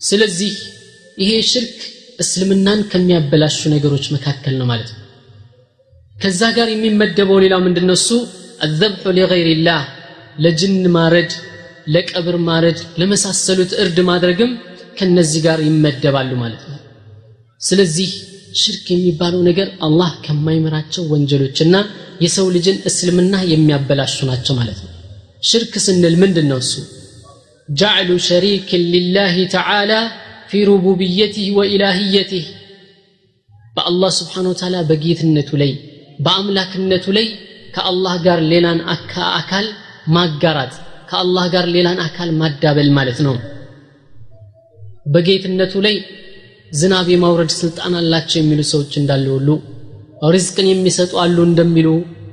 ስለዚህ ይሄ ሽርክ እስልምናን ከሚያበላሹ ነገሮች መካከል ነው ማለት ነው። ከዛ ጋር የሚመደበው ሌላው ምንድነው? እሱ አዘብሑ ሊገይሪላህ ለጅን ማረድ ለቀብር ማረድ ለመሳሰሉት እርድ ማድረግም ከነዚህ ጋር ይመደባሉ ማለት ነው። ስለዚህ ሽርክ የሚባለው ነገር አላህ ከማይምራቸው ወንጀሎችና የሰው ልጅን እስልምና የሚያበላሹ ናቸው ማለት ነው። ሽርክ ስንል ምንድን ነው እሱ ጀዕሉ ሸሪክን ሊላህ ተዓላ ፊ ሩቡብየትህ ወኢላህየትህ በአላህ ስብሓን ወተዓላ በጌትነቱ ላይ በአምላክነቱ ላይ ከአላህ ጋር ሌላን አካል ማጋራት ከአላህ ጋር ሌላን አካል ማዳበል ማለት ነው። በጌትነቱ ላይ ዝናብ የማውረድ ስልጣን አላቸው የሚሉ ሰዎች እንዳለ ሁሉ ሪዝቅን የሚሰጡ አሉ እንደሚሉ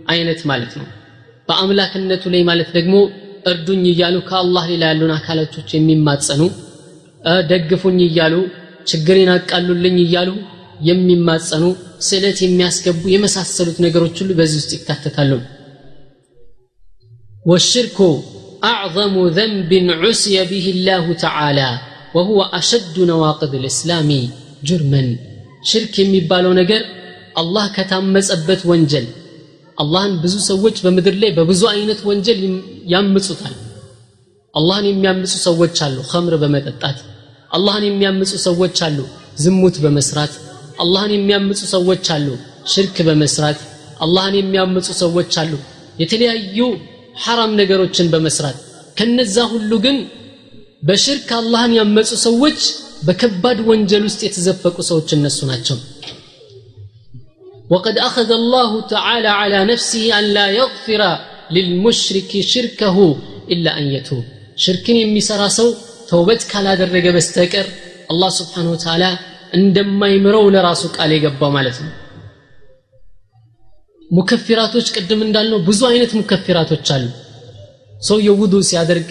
አይነት ማለት ነው። በአምላክነቱ ላይ ማለት ደግሞ እርዱኝ እያሉ ከአላህ ሌላ ያሉን አካላቶች የሚማጸኑ ደግፉኝ እያሉ ችግሬን አቃሉልኝ እያሉ የሚማጸኑ ስዕለት የሚያስገቡ የመሳሰሉት ነገሮች ሁሉ በዚህ ውስጥ ይካተታሉ። ወሽርኩ አዕዘሙ ዘንብን ዑስየ ብህ ላሁ ተዓላ ወሁወ አሸዱ ነዋቅድ ልእስላሚ ጁርመን። ሽርክ የሚባለው ነገር አላህ ከታመጸበት ወንጀል አላህን ብዙ ሰዎች በምድር ላይ በብዙ አይነት ወንጀል ያምጹታል አላህን የሚያምጹ ሰዎች አሉ ኸምር በመጠጣት። አላህን የሚያምጹ ሰዎች አሉ ዝሙት በመስራት። አላህን የሚያምጹ ሰዎች አሉ ሽርክ በመስራት። አላህን የሚያምጹ ሰዎች አሉ የተለያዩ ሐራም ነገሮችን በመስራት። ከነዛ ሁሉ ግን በሽርክ አላህን ያመጹ ሰዎች በከባድ ወንጀል ውስጥ የተዘፈቁ ሰዎች እነሱ ናቸው وقد أخذ الله تعالى على نفسه أن لا يغفر للمشرك شركه إلا أن يتوب شركن يمسرا سو توبت كالا درجة بستكر الله سبحانه وتعالى እንደማይምረው ለራሱ ቃል የገባው ማለት ነው ሙከፊራቶች ቅድም እንዳልነው ብዙ አይነት ሙከፊራቶች አሉ ሰውየው ውዱ ሲያደርግ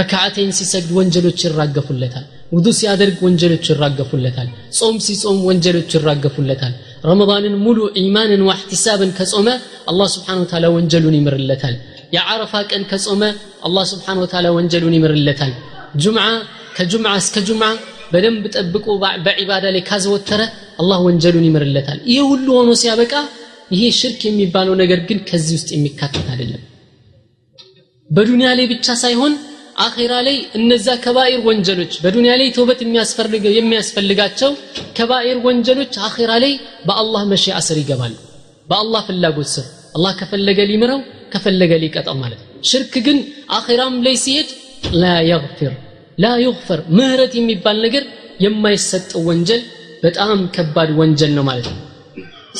ረካዓቴን ሲሰግድ ወንጀሎች ይራገፉለታል ውዱ ሲያደርግ ወንጀሎች ይራገፉለታል ጾም ሲጾም ወንጀሎች ይራገፉለታል ረመዳንን ሙሉ ኢማንን ዋሕቲሳብን ከጾመ አላህ ስብሓን ወተላ ወንጀሉን ይምርለታል። የዓረፋ ቀን ከጾመ አላህ ስብሓን ወተላ ወንጀሉን ይምርለታል። ጁምዓ ከጁምዓ እስከ ጁምዓ በደንብ ጠብቆ በዒባዳ ላይ ካዘወተረ አላህ ወንጀሉን ይምርለታል። ይህ ሁሉ ሆኖ ሲያበቃ ይሄ ሽርክ የሚባለው ነገር ግን ከዚህ ውስጥ የሚካተት አይደለም። በዱንያ ላይ ብቻ ሳይሆን አኼራ ላይ እነዛ ከባኢር ወንጀሎች በዱንያ ላይ ተውበት የሚያስፈልጋቸው ከባኢር ወንጀሎች አኼራ ላይ በአላህ መሺአ ስር ይገባሉ በአላህ ፍላጎት ስር አላህ ከፈለገ ሊምረው ከፈለገ ሊቀጣው ማለት ነው ሽርክ ግን አኼራም ላይ ሲሄድ ላ የግፊር ላ ዩግፈር ምህረት የሚባል ነገር የማይሰጠው ወንጀል በጣም ከባድ ወንጀል ነው ማለት ነው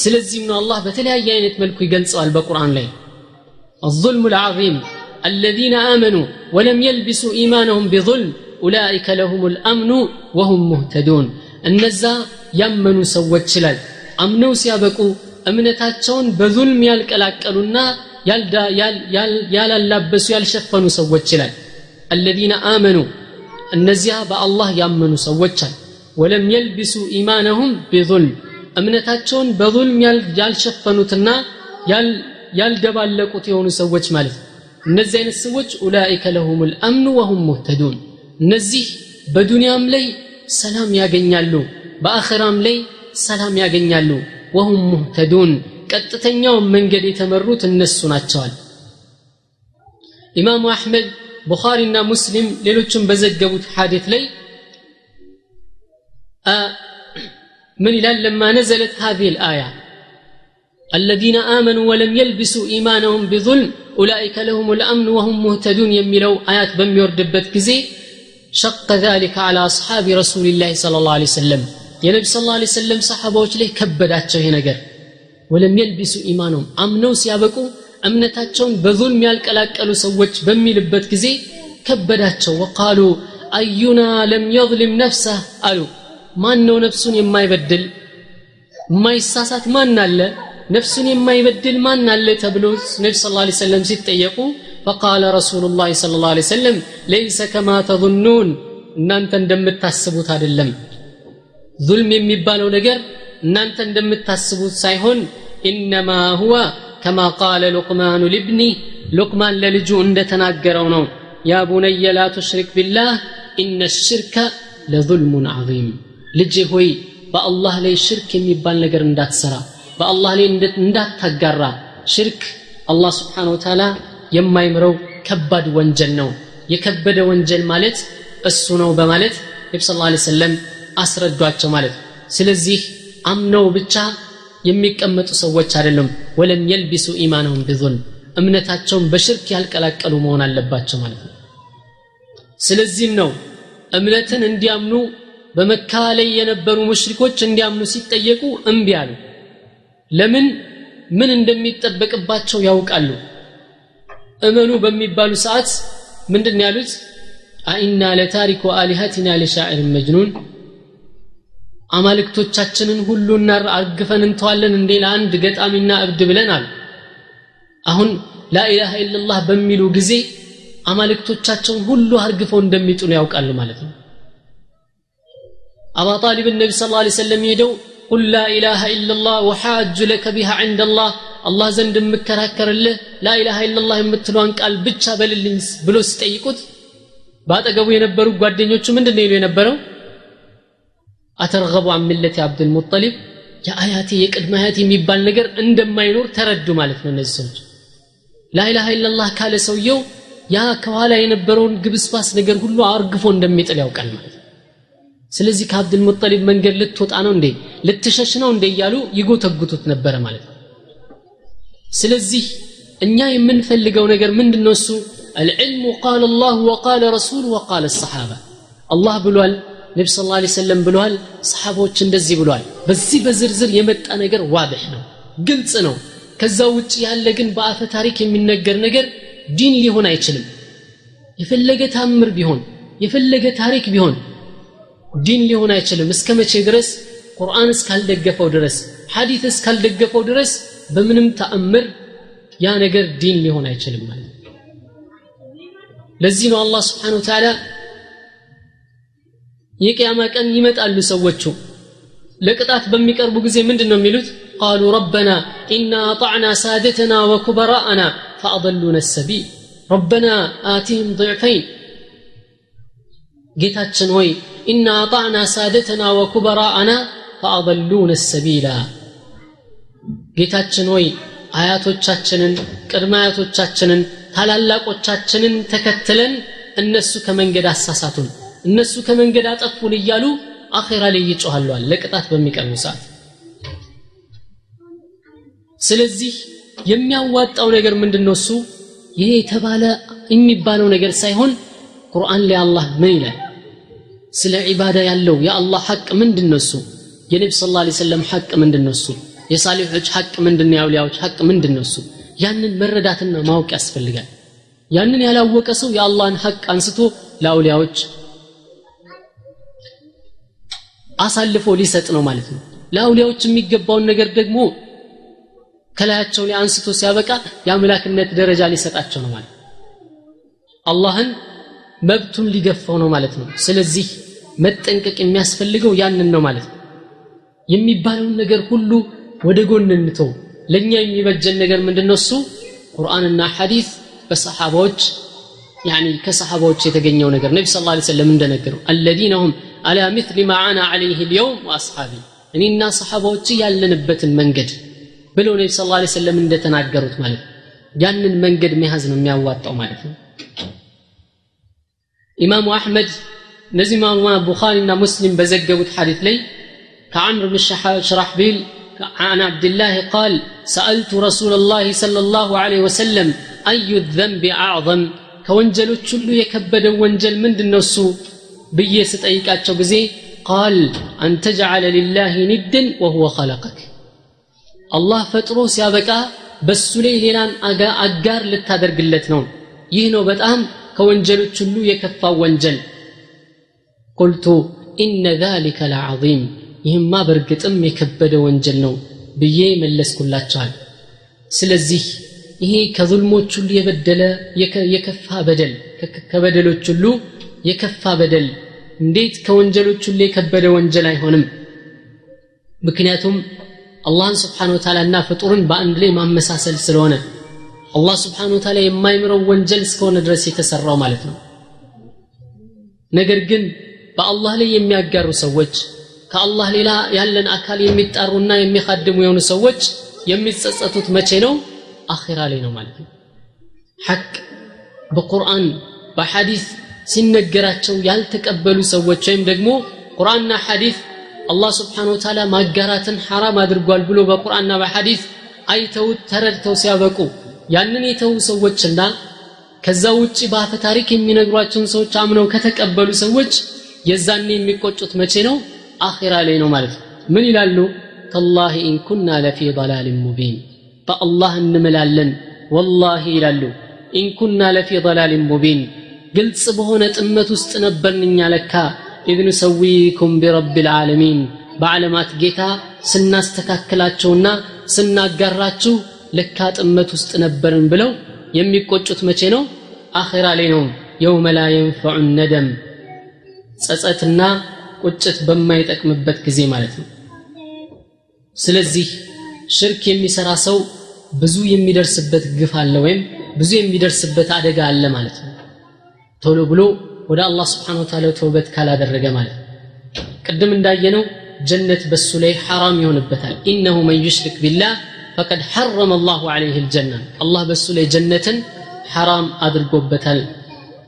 ስለዚህም ነው አላህ በተለያየ አይነት መልኩ ይገልጸዋል በቁርአን ላይ الظلم العظيم الذين آمنوا ولم يلبسوا إيمانهم بظلم أولئك لهم الأمن وهم مهتدون. እነዛ ያመኑ ሰዎች ላይ አምነው ሲያበቁ እምነታቸውን በዙልም ያልቀላቀሉና ያላላበሱ ያልሸፈኑ ሰዎች ላይ الذين آمنوا እነዚያ በአላህ ያመኑ ሰዎች አል ወለም የልብሱ ኢማነሁም ቢظልም እምነታቸውን በظልም ያልሸፈኑትና ያልደባለቁት የሆኑ ሰዎች ማለት ነው። እነዚህ አይነት ሰዎች ኡላኢከ ለሁም ልአምኑ ወሁም ሙህተዱን እነዚህ በዱንያም ላይ ሰላም ያገኛሉ በአኸራም ላይ ሰላም ያገኛሉ ወሁም ሙህተዱን ቀጥተኛውን መንገድ የተመሩት እነሱ ናቸዋል ኢማሙ አሕመድ ቡኻሪና ሙስሊም ሌሎችም በዘገቡት ሐዲት ላይ ምን ይላል ለማ ነዘለት ሀዚህ ልአያ الذين آمنوا ولم يلبسوا إيمانهم بظلم أولئك لهم الأمن وهم مهتدون يميلوا آيات بم يردبت كزي شق ذلك على أصحاب رسول الله صلى الله عليه وسلم የነቢ ስ ላ ሰለም ሰሓባዎች ላይ ከበዳቸው ይሄ ነገር ወለም የልቢሱ ኢማኖም አምነው ሲያበቁ እምነታቸውን በዙልም ያልቀላቀሉ ሰዎች በሚልበት ጊዜ ከበዳቸው ወቃሉ አዩና ለም የظልም ነፍሰህ አሉ ማን ነው ነፍሱን የማይበድል የማይሳሳት ማን አለ ነፍስን የማይበድል ማን አለ ተብሎ ነቢ ስ ሰለም ሲጠየቁ ፈቃለ ረሱሉ ላ ለ ላ ሰለም ለይሰ ከማ ተظኑን እናንተ እንደምታስቡት አይደለም። ዙልም የሚባለው ነገር እናንተ እንደምታስቡት ሳይሆን ኢነማ ሁወ ከማ ቃለ ሉቅማኑ ልብኒ ሉቅማን ለልጁ እንደተናገረው ነው። ያ ቡነየ ላ ቱሽሪክ ቢላህ ኢነ ሽርከ ለظልሙን ዐظም ልጄ ሆይ በአላህ ላይ ሽርክ የሚባል ነገር እንዳትሰራ። በአላህ ላይ እንዳታጋራ ሽርክ አላህ ስብሓን ወተዓላ የማይምረው ከባድ ወንጀል ነው። የከበደ ወንጀል ማለት እሱ ነው በማለት ነቢ ስ ሰለም አስረዷቸው ማለት። ስለዚህ አምነው ብቻ የሚቀመጡ ሰዎች አይደለም ወለም የልቢሱ ኢማነሁም ቢظልም እምነታቸውን በሽርክ ያልቀላቀሉ መሆን አለባቸው ማለት ነው። ስለዚህም ነው እምነትን እንዲያምኑ በመካ ላይ የነበሩ ሙሽሪኮች እንዲያምኑ ሲጠየቁ እምቢ አሉ ለምን ምን እንደሚጠበቅባቸው ያውቃሉ? እመኑ በሚባሉ ሰዓት ምንድን ያሉት? አኢና ለታሪኩ አሊሀቲና ለሻዕርን መጅኑን። አማልክቶቻችንን ሁሉ አርግፈን እንተዋለን እንዴ ለአንድ ገጣሚና እብድ ብለን አሉ። አሁን ላኢላሃ ኢላላህ በሚሉ ጊዜ አማልክቶቻቸውን ሁሉ አርግፈው እንደሚጥሉ ያውቃሉ ማለት ነው። አባ ጣሊብን ነቢ ስ ላ ሰለም ሄደው ቁል ላኢላሃ ኢላላህ ወሓጁ ለከ ቢሃ ዕንደ ላህ አላህ ዘንድ የምከራከርልህ ላኢላሃ ኢላላህ የምትለዋን ቃል ብቻ በልልኝ ብሎ ሲጠይቁት በአጠገቡ የነበሩ ጓደኞቹ ምንድን ይሉ የነበረው? አተርገቡ አን ሚለቲ አብድልሙጠሊብ የአያቴ የቅድመ አያቴ የሚባል ነገር እንደማይኖር ተረዱ ማለት ነው እነዚህ ሰዎች። ላኢላሃ ኢላላህ ካለ ሰውየው ያ ከኋላ የነበረውን ግብስባስ ነገር ሁሉ አርግፎ እንደሚጥል ያውቃል ማለት ስለዚህ ከአብድል ሙጠሊብ መንገድ ልትወጣ ነው እንዴ? ልትሸሽ ነው እንዴ? እያሉ ይጎተጉቱት ነበረ ማለት ነው። ስለዚህ እኛ የምንፈልገው ነገር ምንድን ነው እሱ አልዕልሙ ቃል አላሁ ወቃለ ረሱሉ ወቃለ ሰሓባ። አላህ ብሏል ነቢ ስ ላ ሰለም ብሏል ሰሓቦች እንደዚህ ብሏል። በዚህ በዝርዝር የመጣ ነገር ዋድሕ ነው ግልጽ ነው። ከዛ ውጭ ያለ ግን በአፈ ታሪክ የሚነገር ነገር ዲን ሊሆን አይችልም። የፈለገ ታምር ቢሆን የፈለገ ታሪክ ቢሆን ዲን ሊሆን አይችልም። እስከ መቼ ድረስ? ቁርአን እስካልደገፈው ድረስ ሐዲት እስካልደገፈው ድረስ በምንም ተአምር ያ ነገር ዲን ሊሆን አይችልም ማለት ለዚህ ነው አላህ ስብሓን ወተዓላ የቅያማ ቀን ይመጣሉ ሰዎቹ። ለቅጣት በሚቀርቡ ጊዜ ምንድን ነው የሚሉት? ቃሉ ረበና ኢና አጣዕና ሳደተና ወኩበራአና ፈአضሉነ ሰቢል። ረበና አቲህም ضዕፈይን ጌታችን ሆይ ኢና አጣዕና ሳደተና ወኩበራአና ፈአضሉነ ሰቢላ ጌታችን ሆይ አያቶቻችንን ቅድመ አያቶቻችንን ታላላቆቻችንን ተከትለን እነሱ ከመንገድ አሳሳቱን እነሱ ከመንገድ አጠፉን እያሉ አኼራ ላይ ይጮኋለዋል ለቅጣት በሚቀርቡ ሰዓት። ስለዚህ የሚያዋጣው ነገር ምንድን ነው እሱ ይሄ የተባለ የሚባለው ነገር ሳይሆን ቁርአን ላይ አላህ ምን ይላል ስለ ዒባዳ ያለው የአላህ ሐቅ ምንድን ነው እሱ? የነቢ ስ ላ ሰለም ሐቅ ምንድን ነው እሱ? የሳሊሖች ሐቅ ምንድን ነው? የአውሊያዎች ሐቅ ምንድን ነው እሱ? ያንን መረዳትና ማወቅ ያስፈልጋል። ያንን ያላወቀ ሰው የአላህን ሐቅ አንስቶ ለአውሊያዎች አሳልፎ ሊሰጥ ነው ማለት ነው። ለአውሊያዎች የሚገባውን ነገር ደግሞ ከላያቸው ላይ አንስቶ ሲያበቃ የአምላክነት ደረጃ ሊሰጣቸው ነው ማለት አላህን መብቱን ሊገፋው ነው ማለት ነው። ስለዚህ መጠንቀቅ የሚያስፈልገው ያንን ነው ማለት ነው። የሚባለውን ነገር ሁሉ ወደ ጎን እንተው። ለእኛ የሚበጀን ነገር ምንድነው እሱ? ቁርአንና ሐዲስ በሰሓባዎች يعني كصحابوች የተገኘው ነገር። ነቢ ስለ ላ ሰለም እንደነገሩ አለዚነ ሁም አላ ምትል ማዓና አለይህ ልየውም ወአስሓቢ እኔና ሰሓባዎች ያለንበትን መንገድ ብለው ነቢ ስለ ላ ሰለም እንደተናገሩት ማለት ነው። ያንን መንገድ መያዝ ነው የሚያዋጣው ማለት ነው። ኢማሙ አሕመድ እነዚህ ኢማሙ ቡኻሪና ሙስሊም በዘገቡት ሐዲት ላይ ከዓምር ብን ሽራሕቢል عن عبد الله قال سألت رسول الله صلى الله عليه وسلم أي الذنب أعظم ከወንጀሎች ሁሉ የከበደው ወንጀል ምንድን ነው እሱ ብዬ ስጠይቃቸው ጊዜ ቃል አን ተጅዓለ ሊላህ ኒድን ወሁወ ኸለቀክ አላህ ፈጥሮ ሲያበቃ በሱ ላይ ሌላን አጋር ልታደርግለት ነው ይህ ነው በጣም ከወንጀሎች ሁሉ የከፋው ወንጀል። ቁልቱ ኢነ ዛሊከ ለዓظም ይህማ በእርግጥም የከበደ ወንጀል ነው ብዬ መለስኩላቸዋል ስለዚህ ይሄ ከዙልሞች ሁሉ የበደለ የከፋ በደል ከበደሎች ሁሉ የከፋ በደል እንዴት ከወንጀሎች ሁሉ የከበደ ወንጀል አይሆንም? ምክንያቱም አላህን ስብሓን ወተዓላ እና ፍጡርን በአንድ ላይ ማመሳሰል ስለሆነ አላህ ስብሓን ወተላ የማይምረው ወንጀል እስከሆነ ድረስ የተሰራው ማለት ነው። ነገር ግን በአላህ ላይ የሚያጋሩ ሰዎች ከአላህ ሌላ ያለን አካል የሚጣሩና የሚካድሙ የሆኑ ሰዎች የሚጸጸቱት መቼ ነው? አኺራ ላይ ነው ማለት ነው። ሐቅ በቁርአን በሐዲስ ሲነገራቸው ያልተቀበሉ ሰዎች ወይም ደግሞ ቁርአንና ሐዲስ አላህ ስብሓን ወተዓላ ማጋራትን ሐራም አድርጓል ብሎ በቁርአንና በሐዲስ አይተውት ተረድተው ሲያበቁ ያንን የተዉ ሰዎችና ከዛ ውጭ በአፈ ታሪክ የሚነግሯቸውን ሰዎች አምነው ከተቀበሉ ሰዎች የዛኔ የሚቆጩት መቼ ነው? አኺራ ላይ ነው ማለት ነው። ምን ይላሉ? تالله إن كنا لفي ضلال مبين። በአላህ እንምላለን والله ይላሉ። إن كنا لفي ضلال مبين። ግልጽ በሆነ ጥመት ውስጥ ነበርን እኛ ለካ። إذ نسويكم برب العالمين በዓለማት ጌታ ስናስተካክላቸውና ስናጋራችሁ ለካ ጥመት ውስጥ ነበርን ብለው የሚቆጩት መቼ ነው? አኺራ ላይ ነው። የውመ ላ የንፈዑ ነደም። ጸጸትና ቁጭት በማይጠቅምበት ጊዜ ማለት ነው። ስለዚህ ሽርክ የሚሰራ ሰው ብዙ የሚደርስበት ግፍ አለ ወይም ብዙ የሚደርስበት አደጋ አለ ማለት ነው። ቶሎ ብሎ ወደ አላህ ስብሓን ወተዓላ ተውበት ካላደረገ ማለት ነው። ቅድም እንዳየነው ጀነት በሱ ላይ ሐራም ይሆንበታል። ኢነሁ መን ዩሽሪክ ቢላህ ፈቀድ ሐረመ አላሁ ዐለይህ ልጀና። አላህ በሱ ላይ ጀነትን ሐራም አድርጎበታል።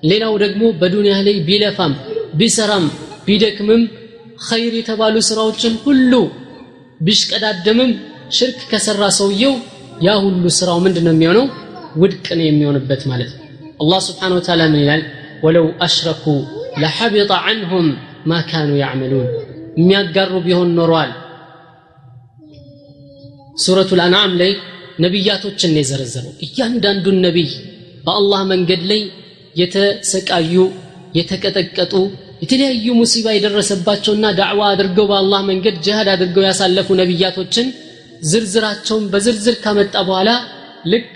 ሌላው ደግሞ በዱንያ ላይ ቢለፋም ቢሰራም ቢደክምም ኸይር የተባሉ ስራዎችን ሁሉ ቢሽቀዳደምም ሽርክ ከሰራ ሰውየው ያ ሁሉ ስራው ምንድን ነው የሚሆነው? ውድቅ ነው የሚሆንበት ማለት ነው። አላህ ስብሓን ወተዓላ ምን ይላል? ወለው አሽረኩ ለሐቢጠ ዐንሁም ማ ካኑ ያዕመሉን። የሚያጋሩ ቢሆን ኖረዋል ሱረቱ ልአንዓም ላይ ነቢያቶችን ነው የዘረዘረው። እያንዳንዱን ነቢይ በአላህ መንገድ ላይ የተሰቃዩ የተቀጠቀጡ የተለያዩ ሙሲባ የደረሰባቸውና ዳዕዋ አድርገው በአላህ መንገድ ጅሃድ አድርገው ያሳለፉ ነቢያቶችን ዝርዝራቸውን በዝርዝር ካመጣ በኋላ ልክ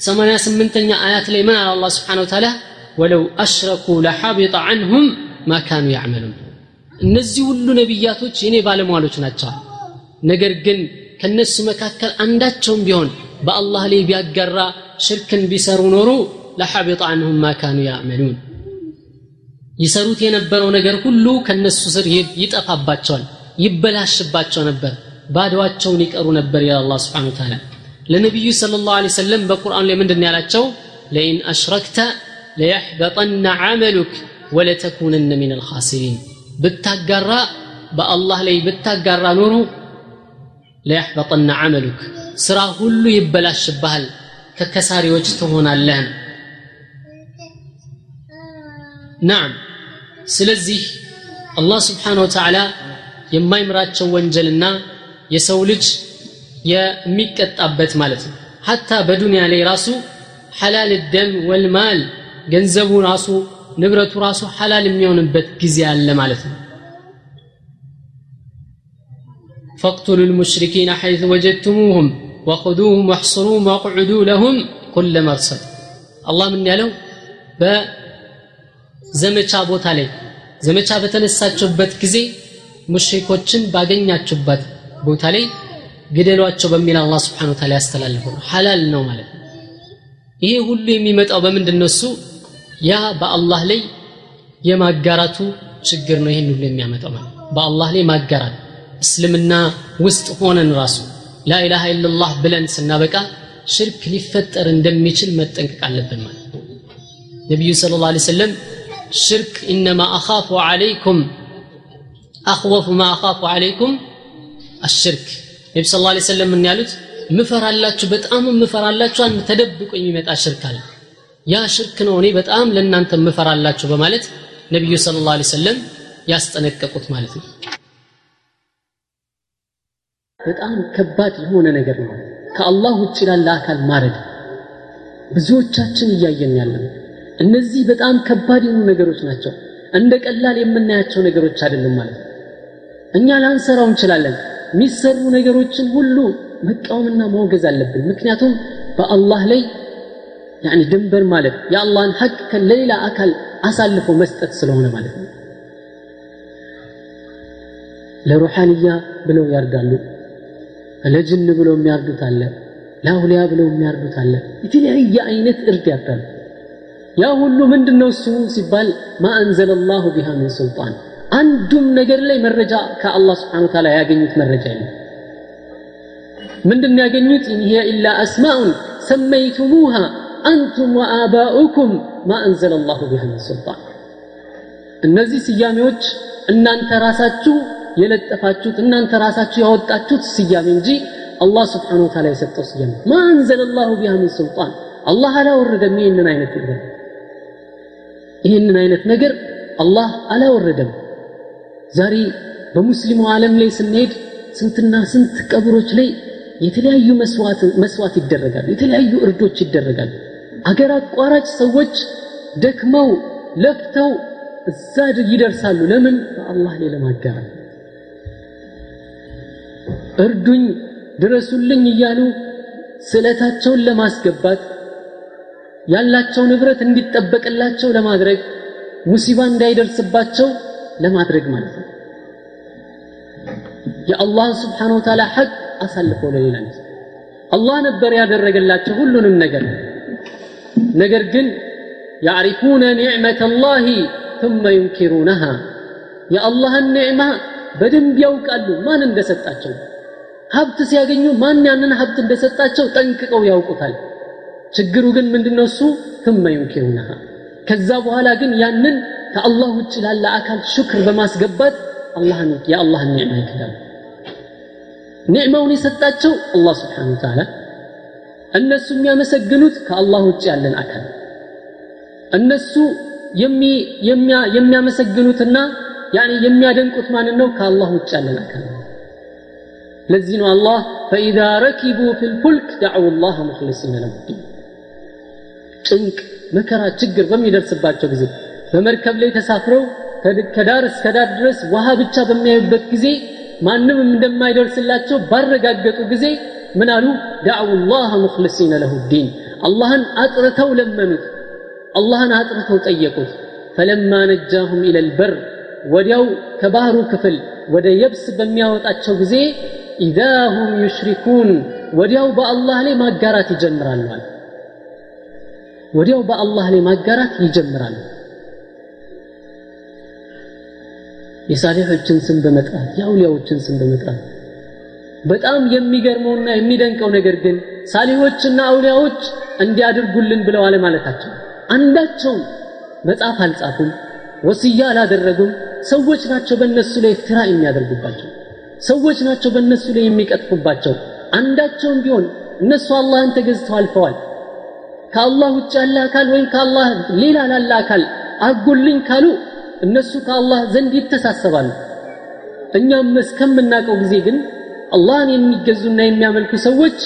88ኛ አያት ላይ ምን አለ አላህ ስብሓን ወተዓላ? ወለው አሽረኩ ለሐቢጠ ዐንሁም ማ ካኑ ያዕመሉን። እነዚህ ሁሉ ነቢያቶች የኔ ባለሟሎች ናቸዋል ነገር ግን ከነሱ መካከል አንዳቸውም ቢሆን በአላህ ላይ ቢያጋራ ሽርክን ቢሰሩ ኖሩ ለሐቢጣ አንሁም ማ ካኑ ያዕመሉን። ይሰሩት የነበረው ነገር ሁሉ ከነሱ ስር ይጠፋባቸዋል ይበላሽባቸው ነበር ባድዋቸውን ይቀሩ ነበር ይላል አላህ ስብሓን ተዓላ ለነቢዩ ስለ ላሁ ሰለም በቁርአኑ ላይ ምንድን ያላቸው? ለኢን አሽረክተ ለያሕበጠና ዓመሉክ ወለተኩነነ ሚን አልኻሲሪን ብታጋራ በአላህ ላይ ብታጋራ ኖሩ? ለየሕበጠነ ዓመሉክ ስራ ሁሉ ይበላሽብሃል ከከሳሪዎች ትሆናለህ ናም ስለዚህ አላህ ስብሓን ወተዓላ የማይምራቸው ወንጀልና የሰው ልጅ የሚቀጣበት ማለት ነው። ሐታ በዱንያ ላይ ራሱ ሐላል ደም ወልማል ገንዘቡ ራሱ ንብረቱ ራሱ ሐላል የሚሆንበት ጊዜ አለ ማለት ነው فاقتلوا المشركين حيث وجدتموهم وخذوهم واحصروهم واقعدوا لهم كل مرصد الله من ያለው በዘመቻ ቦታ ላይ ዘመቻ በተነሳችሁበት ጊዜ ሙሽሪኮችን ባገኛችሁበት ቦታ ላይ ግደሏቸው በሚል አላህ ስብሓን ወተዓላ ያስተላልፈው ነው ሐላል ነው ማለት ነው ይሄ ሁሉ የሚመጣው በምንድን ነው እሱ ያ በአላህ ላይ የማጋራቱ ችግር ነው ይህን ሁሉ የሚያመጣው ማለት በአላህ ላይ ማጋራት እስልምና ውስጥ ሆነን ራሱ ላኢላሃ ኢላላህ ብለን ስናበቃ ሽርክ ሊፈጠር እንደሚችል መጠንቀቅ አለብን ማለት ነው። ነቢዩ ስለ ላ ሰለም ሽርክ ኢነማ አኻፉ ዓለይኩም አኽወፉ ማ አኻፉ ዓለይኩም አሽርክ። ነቢ ስ ላ ሰለም ምን ያሉት? ምፈራላችሁ በጣም ምፈራላችሁ ተደብቆ የሚመጣ ሽርክ አለ። ያ ሽርክ ነው እኔ በጣም ለእናንተ ምፈራላችሁ በማለት ነቢዩ ስለ ላ ሰለም ያስጠነቀቁት ማለት ነው በጣም ከባድ የሆነ ነገር ነው። ከአላህ ውጭ ላለ አካል ማረድ። ብዙዎቻችን እያየን ያለ ነው እነዚህ በጣም ከባድ የሆኑ ነገሮች ናቸው። እንደ ቀላል የምናያቸው ነገሮች አይደለም ማለት ነው። እኛ ላንሰራው እንችላለን። የሚሰሩ ነገሮችን ሁሉ መቃወምና ማውገዝ አለብን። ምክንያቱም በአላህ ላይ ያኒ ድንበር ማለት የአላህን ሐቅ ለሌላ አካል አሳልፎ መስጠት ስለሆነ ማለት ነው። ለሩሓንያ ብለው ያርዳሉ ለጅን ብለው የሚያርዱት አለ ለአውሊያ ብለው የሚያርዱት አለ። የተለያየ አይነት እርድ ያርዳሉ ያ ሁሉ ምንድን ነው እሱ ሲባል ما أنزل الله بها من سلطان። አንዱም ነገር ላይ መረጃ ከአላህ سبحانه وتعالى ያገኙት መረጃ የለም። ምንድን ያገኙት? إن هي إلا أسماء سميتموها أنتم وآباؤكم ما أنزل الله بها من سلطان። እነዚህ ስያሜዎች እናንተ ራሳችሁ የለጠፋችሁት እናንተ ራሳችሁ ያወጣችሁት ስያሜ እንጂ አላህ ስብሓን ታላ የሰጠው ስያሜ ማ አንዘለ ቢሃ ምን ሱልጣን? አላህ አላወረደም ይህንን አይነት ነገር። ይህንን አይነት ነገር አላህ አላወረደም። ዛሬ በሙስሊሙ ዓለም ላይ ስንሄድ ስንትና ስንት ቀብሮች ላይ የተለያዩ መስዋዕት ይደረጋሉ የተለያዩ እርዶች ይደረጋሉ። አገር አቋራጭ ሰዎች ደክመው ለፍተው እዛ ይደርሳሉ። ለምን? በአላህ ላይ ለማጋራት እርዱኝ ድረሱልኝ እያሉ ስዕለታቸውን ለማስገባት ያላቸው ንብረት እንዲጠበቅላቸው ለማድረግ ሙሲባ እንዳይደርስባቸው ለማድረግ ማለት ነው የአላህ ስብሓን ወተዓላ ሐቅ አሳልፈው ለሌላ አላህ ነበር ያደረገላቸው ሁሉንም ነገር ነገር ግን ያዕሪፉነ ኒዕመተ ላሂ ثم ينكرونها የአላህን ኒዕማ በደንብ ያውቃሉ ማን እንደሰጣቸው ሀብት ሲያገኙ ማን ያንን ሀብት እንደሰጣቸው ጠንቅቀው ያውቁታል ችግሩ ግን ምንድነው እሱ ثم ينكرونها ከዛ በኋላ ግን ያንን ከአላህ ውጭ ላለ አካል ሽክር በማስገባት አላህን የአላህን ኒዕማ ይክዳሉ ኒዕማውን የሰጣቸው አላህ ስብሓን ወተዓላ እነሱ የሚያመሰግኑት ከአላህ ውጭ ያለን አካል እነሱ የሚያመሰግኑትና ያኔ የሚያደንቁት ማንን ነው ከአላህ ውጭ ያለን አካል ለዚህ ነው አላህ ፈኢዛ ረኪቡ ፊ ልፉልክ ደዕው ላህ ሙክልሲነ ለሁ ጭንቅ መከራ ችግር በሚደርስባቸው ጊዜ በመርከብ ላይ ተሳፍረው ከዳር እስከ ዳር ድረስ ውሃ ብቻ በሚያዩበት ጊዜ ማንም እንደማይደርስላቸው ባረጋገጡ ጊዜ ምን አሉ? ዳዕው ላህ ሙክልሲነ ለሁ ዲን። አላህን አጥርተው ለመኑት። አላህን አጥርተው ጠየቁት። ፈለማ ነጃሁም ኢለ ልበር ወዲያው ከባህሩ ክፍል ወደ የብስ በሚያወጣቸው ጊዜ ኢዛ ሁም ዩሽሪኩን ወዲያው በአላህ ላይ ማጋራት ይጀምራሉ አለ ወዲያው በአላህ ላይ ማጋራት ይጀምራሉ። የሳሌሖችን ስም በመጥራት የአውሊያዎችን ስም በመጥራት። በጣም የሚገርመውና የሚደንቀው ነገር ግን ሳሊሆችና አውሊያዎች እንዲያድርጉልን ብለው አለማለታቸው። አንዳቸውም መጽሐፍ አልጻፉም ወስያ አላደረጉም ሰዎች ናቸው በእነሱ ላይ ፍትራ የሚያደርጉባቸው ሰዎች ናቸው በእነሱ ላይ የሚቀጥፉባቸው። አንዳቸውም ቢሆን እነሱ አላህን ተገዝተው አልፈዋል። ከአላህ ውጭ ያለ አካል ወይም ከአላህ ሌላ ላለ አካል አርጎልኝ ካሉ እነሱ ከአላህ ዘንድ ይተሳሰባሉ። እኛም እስከምናውቀው ጊዜ ግን አላህን የሚገዙና የሚያመልኩ ሰዎች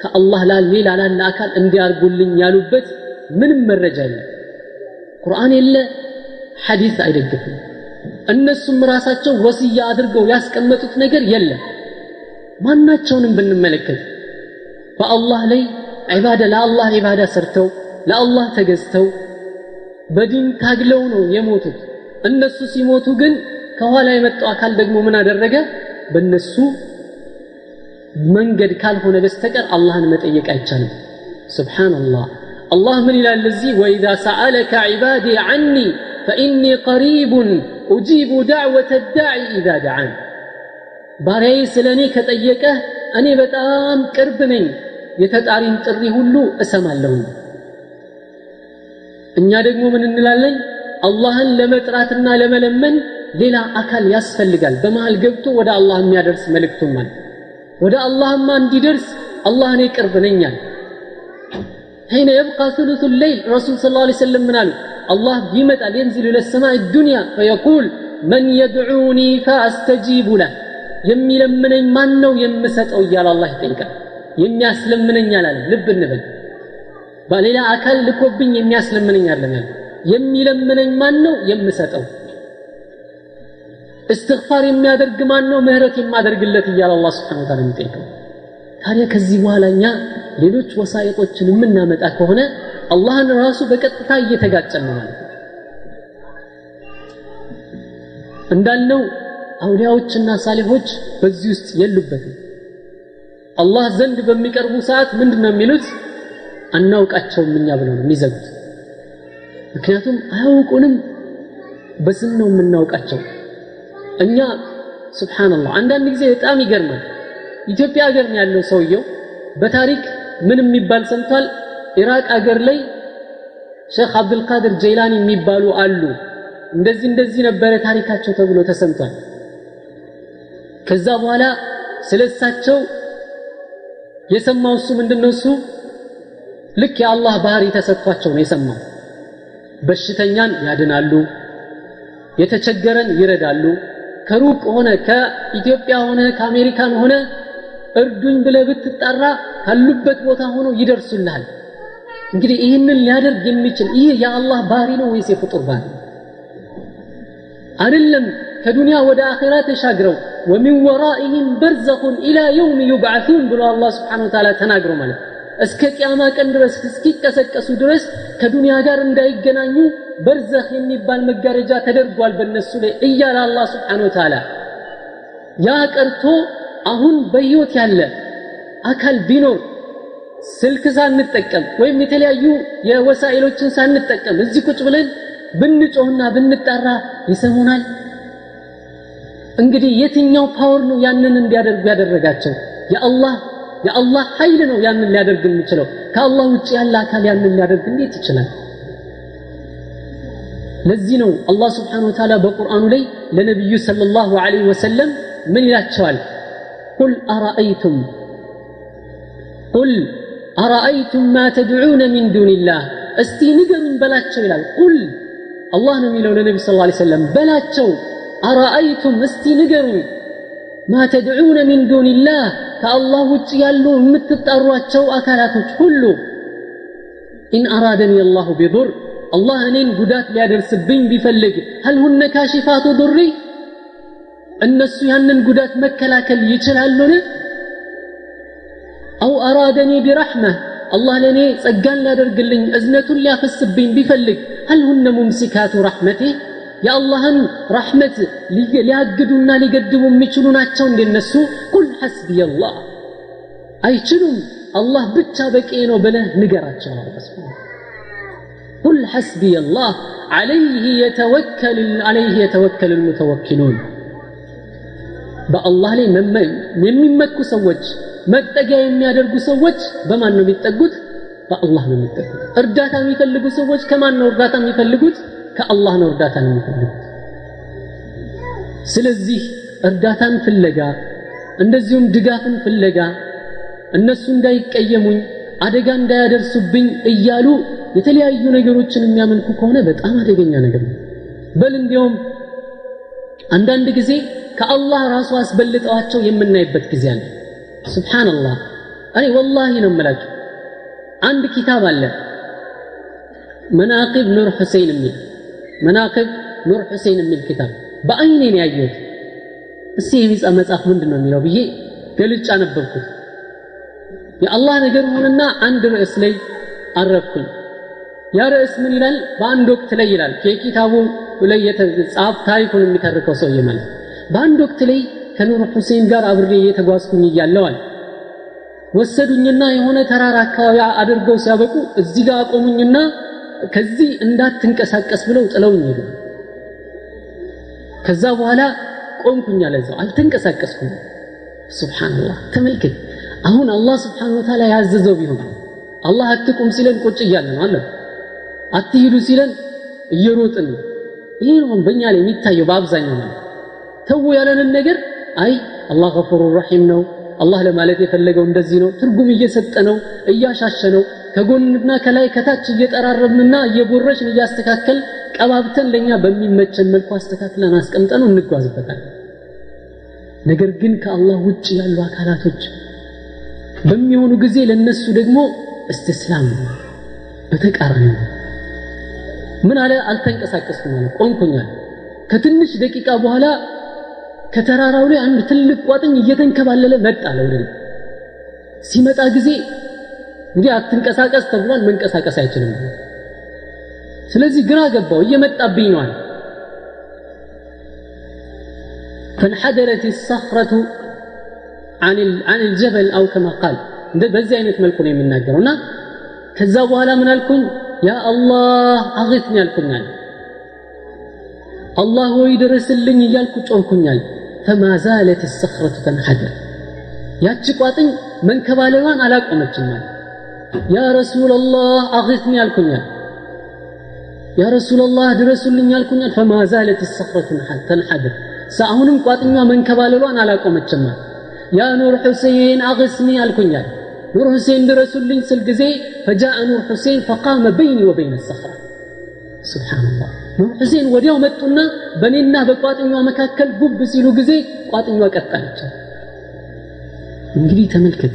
ከአላህ ሌላ ላለ አካል እንዲያርጉልኝ ያሉበት ምንም መረጃ የለም። ቁርአን የለ ሐዲስ አይደግፍም እነሱም ራሳቸው ወስያ አድርገው ያስቀመጡት ነገር የለም። ማናቸውንም ብንመለከት በአላህ ላይ ዒባዳ ለአላህ ዒባዳ ሰርተው ለአላህ ተገዝተው በዲን ታግለው ነው የሞቱት። እነሱ ሲሞቱ ግን ከኋላ የመጣው አካል ደግሞ ምን አደረገ? በእነሱ መንገድ ካልሆነ በስተቀር አላህን መጠየቅ አይቻልም። ስብሓንላህ አላህ ምን ይላል ለዚህ ወኢዛ ሰአለከ ዒባዲ አኒ? ፈኢኒ ቀሪቡን ኡጂቡ ዳዕወተ ዳዒ ኢዛ ደዓን ባሪያዬ ስለ እኔ ከጠየቀህ እኔ በጣም ቅርብ ነኝ። የፈጣሪን ጥሪ ሁሉ እሰማለሁ እኛ ደግሞ ምን እንላለን? አላህን ለመጥራትና ለመለመን ሌላ አካል ያስፈልጋል። በመሃል ገብቶ ወደ አላህ የሚያደርስ መልእክቱን ማለት ወደ አላህማ እንዲደርስ አላህ እኔ ቅርብ ነኛል ሒነ የብቃ ثልث ሌይል ረሱል ስ ላ ሰለም ምን አሉ? አላህ ይመጣል የንዝሉ ለሰማይ ዱንያ ፈየቁል መን የድዑኒ ፈአስተጂቡ ለህ። የሚለምነኝ ማን ነው የምሰጠው እያለ አላህ ይጠይቃል። የሚያስለምነኝ አላለም ልብ እንበል። በሌላ አካል ልኮብኝ የሚያስለምነኝ አለም የሚለምነኝ ማን ነው የምሰጠው? እስትግፋር የሚያደርግ ማን ነው ምህረት የማደርግለት እያለ አላህ ስብሓን ታላ የሚጠይቀው። ታዲያ ከዚህ በኋላ እኛ ሌሎች ወሳይጦችን የምናመጣ ከሆነ አላህን ራሱ በቀጥታ እየተጋጨን ነው ማለት ነው። እንዳልነው አውሊያዎችና ሳሊሆች በዚህ ውስጥ የሉበትም። አላህ ዘንድ በሚቀርቡ ሰዓት ምንድን ነው የሚሉት? አናውቃቸውም እኛ ብለው ነው የሚዘጉት። ምክንያቱም አያውቁንም በስም ነው የምናውቃቸው። እኛ ስብሓንላህ አንዳንድ ጊዜ በጣም ይገርማል። ኢትዮጵያ ሀገር ነው ያለው ሰውየው። በታሪክ ምን የሚባል ሰምቷል ኢራቅ ሀገር ላይ ሼክ አብዱልቃድር ጀይላኒ የሚባሉ አሉ። እንደዚህ እንደዚህ ነበረ ታሪካቸው ተብሎ ተሰምቷል። ከዛ በኋላ ስለ እሳቸው የሰማው እሱ ምንድነው? እሱ ልክ የአላህ ባህሪ ተሰጥቷቸው ነው የሰማው። በሽተኛን ያድናሉ የተቸገረን ይረዳሉ። ከሩቅ ሆነ ከኢትዮጵያ ሆነ ከአሜሪካን ሆነ እርዱኝ ብለ ብትጠራ ካሉበት ቦታ ሆኖ ይደርሱልሃል እንግዲህ ይህንን ሊያደርግ የሚችል ይህ የአላህ ባህሪ ነው ወይስ የፍጡር ባህሪ? አይደለም ከዱንያ ወደ አኼራ ተሻግረው ወሚን ወራኢህም በርዘኹን ኢላ የውም ዩብዓቱን ብሎ አላህ ስብሓን ወተዓላ ተናግሮ ማለት እስከ ቅያማ ቀን ድረስ እስኪቀሰቀሱ ድረስ ከዱንያ ጋር እንዳይገናኙ በርዘኽ የሚባል መጋረጃ ተደርጓል በእነሱ ላይ እያለ አላህ ስብሓን ወተዓላ ያ ቀርቶ አሁን በሕይወት ያለ አካል ቢኖር ስልክ ሳንጠቀም ወይም የተለያዩ የወሳኢሎችን ሳንጠቀም እዚህ ቁጭ ብለን ብንጮህና ብንጣራ ይሰሙናል። እንግዲህ የትኛው ፓወር ነው ያንን እንዲያደርጉ ያደረጋቸው? የአላህ የአላህ ኃይል ነው ያንን ሊያደርግ የሚችለው። ከአላህ ውጭ ያለ አካል ያንን ሊያደርግ እንዴት ይችላል? ለዚህ ነው አላህ ስብሓን ወተዓላ በቁርአኑ ላይ ለነቢዩ ሰለላሁ ዐለይሂ ወሰለም ምን ይላቸዋል? ቁል አረአይቱም ቁል አረአይቱም ማ ተድዑነ ሚን ዱንላህ እስቲ ንገሩኝ በላቸው ይላል ቁል አላህ ነው የሚለው ለነቢ ስ ላ ሰለም በላቸው አረአይቱም እስቲ ንገሩኝ ማ ተድዑነ ሚን ዱንላህ ከአላህ ውጭ ያሉ የምትጣሯቸው አካላቶች ሁሉ ኢን አራደኒ አላሁ ቢዱር አላህ እኔን ጉዳት ሊያደርስብኝ ቢፈልግ ሀል ሁነ ካሽፋቱ ዱሪ እነሱ ያንን ጉዳት መከላከል ይችላሉን አው አራደኒ ቢረሕመህ አላህ ለእኔ ጸጋን ሊያደርግልኝ እዝነቱን ሊያፈስብኝ ቢፈልግ ሀል ሁነ ሙምሲካቱ ረሕመቴ የአላህን ረሕመት ሊያግዱና ሊገድቡ የሚችሉ ናቸው እንደነሱ ቁል ሐስቢየ አላህ አይችሉም አላህ ብቻ በቂ ነው ብለህ ንገራቸው ቁል ሐስቢየ አላህ عليه يتوكل عليه يتوكل المتوكلون በአላህ ላይ የሚመኩ ሰዎች መጠጊያ የሚያደርጉ ሰዎች በማን ነው የሚጠጉት? በአላህ ነው የሚጠጉት። እርዳታ የሚፈልጉ ሰዎች ከማን ነው እርዳታ የሚፈልጉት? ከአላህ ነው እርዳታን የሚፈልጉት። ስለዚህ እርዳታን ፍለጋ እንደዚሁም ድጋፍን ፍለጋ እነሱ እንዳይቀየሙኝ አደጋ እንዳያደርሱብኝ እያሉ የተለያዩ ነገሮችን የሚያመልኩ ከሆነ በጣም አደገኛ ነገር ነው። በል እንዲያውም አንዳንድ ጊዜ ከአላህ ራሱ አስበልጠዋቸው የምናይበት ጊዜ አለ ስብሓንላህ እኔ ወላሂ ነው የምላችሁ አንድ ኪታብ አለ። መናቅብ ኑር ሁሴን የሚል መናቅብ ኑር ሁሴን የሚል ኪታብ። በአይኔ ነው ያየሁት። እስቲ የሚጻ መጽሐፍ ምንድን ነው የሚለው ብዬ ገልጭ አነበብኩት የአላህ ነገር ሆነና አንድ ርዕስ ላይ አረፍኩኝ ያ ርዕስ ምን ይላል? በአንድ ወቅት ላይ ይላል። የኪታቡ ላይ የተጻፍ ታሪኩን የሚተርከው ሰውዬ ማለት በአንድ ወቅት ላይ ከኑር ሁሴን ጋር አብሬ እየተጓዝኩኝ እያለዋል። ወሰዱኝና የሆነ ተራራ አካባቢ አድርገው ሲያበቁ እዚህ ጋር አቆሙኝና ከዚህ እንዳትንቀሳቀስ ብለው ጥለውኝ ሄዱ። ከዛ በኋላ ቆምኩኝ አለዛው አልተንቀሳቀስኩም። ሱብሓንላህ ተመልከት። አሁን አላህ ስብሓን ወተዓላ ያዘዘው ቢሆን አላህ አትቁም ሲለን ቁጭ እያለ ነው አለ። አትሂዱ ሲለን እየሮጥን ይሄ ነው በእኛ ላይ የሚታየው በአብዛኛው ማለት ተው ያለንን ነገር አይ አላህ ገፉሩ ረሒም ነው። አላህ ለማለት የፈለገው እንደዚህ ነው። ትርጉም እየሰጠ ነው እያሻሸ ነው። ከጎንና ከላይ ከታች እየጠራረብንና እየቦረሽን እያስተካከል ቀባብተን ለእኛ በሚመቸን መልኩ አስተካክለን አስቀምጠነው እንጓዝበታል ነገር ግን ከአላህ ውጭ ያሉ አካላቶች በሚሆኑ ጊዜ ለነሱ ደግሞ እስትስላም በተቃራኒ ምን አለ? አልተንቀሳቀስኩም አለ ቆንኩኛል ከትንሽ ደቂቃ በኋላ ከተራራው ላይ አንድ ትልቅ ቋጥኝ እየተንከባለለ መጣ ለወደ ሲመጣ ጊዜ እንግዲህ አትንቀሳቀስ ተብሏል መንቀሳቀስ አይችልም ስለዚህ ግራ ገባው እየመጣብኝ ነው አለ فانحدرت الصخرة عن عن الجبل أو كما قال በዚህ አይነት መልኩ ነው የሚናገረው እና ከዛ በኋላ ምን አልኩኝ ያ አላህ አግትኒ አልኩኝ አለ አላህ ወይ ድረስልኝ እያልኩ ጮህኩኛል ፈማ ዛለት ሰኽረቱ ተንሐድር ያቺ ቋጥኝ መንከባለሏን አላቆመችማል ያ ረሱላላህ አግስኒ አልኩኛል ያ ረሱላላህ ድረሱልኝ አልኩኛል ፈማ ዛለት ሰኽረቱ ተንሐድር አሁንም ቋጥኛዋ መንከባለሏን አላቆመችማል ያ ኑር ሁሴን አግስኒ አልኩኛል ኑር ሁሴን ድረሱልኝ ስል ጊዜ ፈጃአ ኑር ሁሴን ፈቃመ በይኒ ወበይነ ሰኽራ ስብሓንላህ ሁሴን ወዲያው መጡና በእኔና በቋጥኛዋ መካከል ጉብ ሲሉ ጊዜ ቋጥኛዋ ቀጠለች እንግዲህ ተመልከት።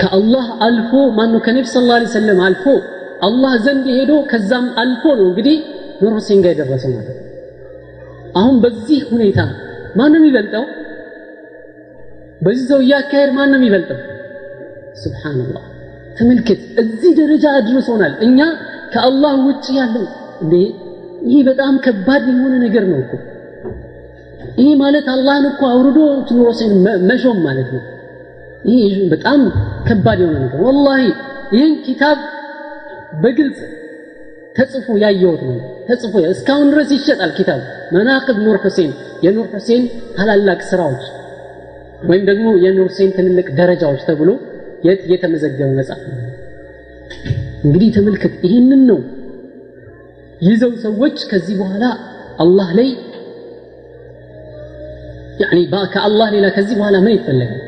ከአላህ አልፎ ማነው? ከነቢ ስ ላ ሰለም አልፎ አላህ ዘንድ ሄዶ ከዛም አልፎ ነው እንግዲህ ኑር ሁሴን ጋር የደረሰው ማለት አሁን በዚህ ሁኔታ ማን ነው የሚበልጠው? በዚህ ሰውዬ አካሄድ ማን ነው የሚበልጠው? ስብሓንላህ ተመልከት እዚህ ደረጃ አድርሶናል። እኛ ከአላህ ውጭ ያለው እንዴ? ይህ በጣም ከባድ የሆነ ነገር ነው እኮ። ይህ ማለት አላህን እኮ አውርዶ ሁሴን መሾም ማለት ነው። ይህ በጣም ከባድ የሆነ ነገር ወላሂ ይህን ኪታብ በግልጽ ተጽፎ ያየሁት ነው። ተጽፎ እስካሁን ድረስ ይሸጣል ኪታብ። መናቅብ ኑር ሁሴን የኑር ሁሴን ታላላቅ ስራዎች ወይም ደግሞ የኑር ሁሴን ትልልቅ ደረጃዎች ተብሎ የተመዘገበ መጽሐፍ እንግዲህ ተመልከት ይህንን ነው ይዘው ሰዎች ከዚህ በኋላ አላህ ላይ ያኒ ከአላህ ሌላ ከዚህ በኋላ ምን ይፈለጋል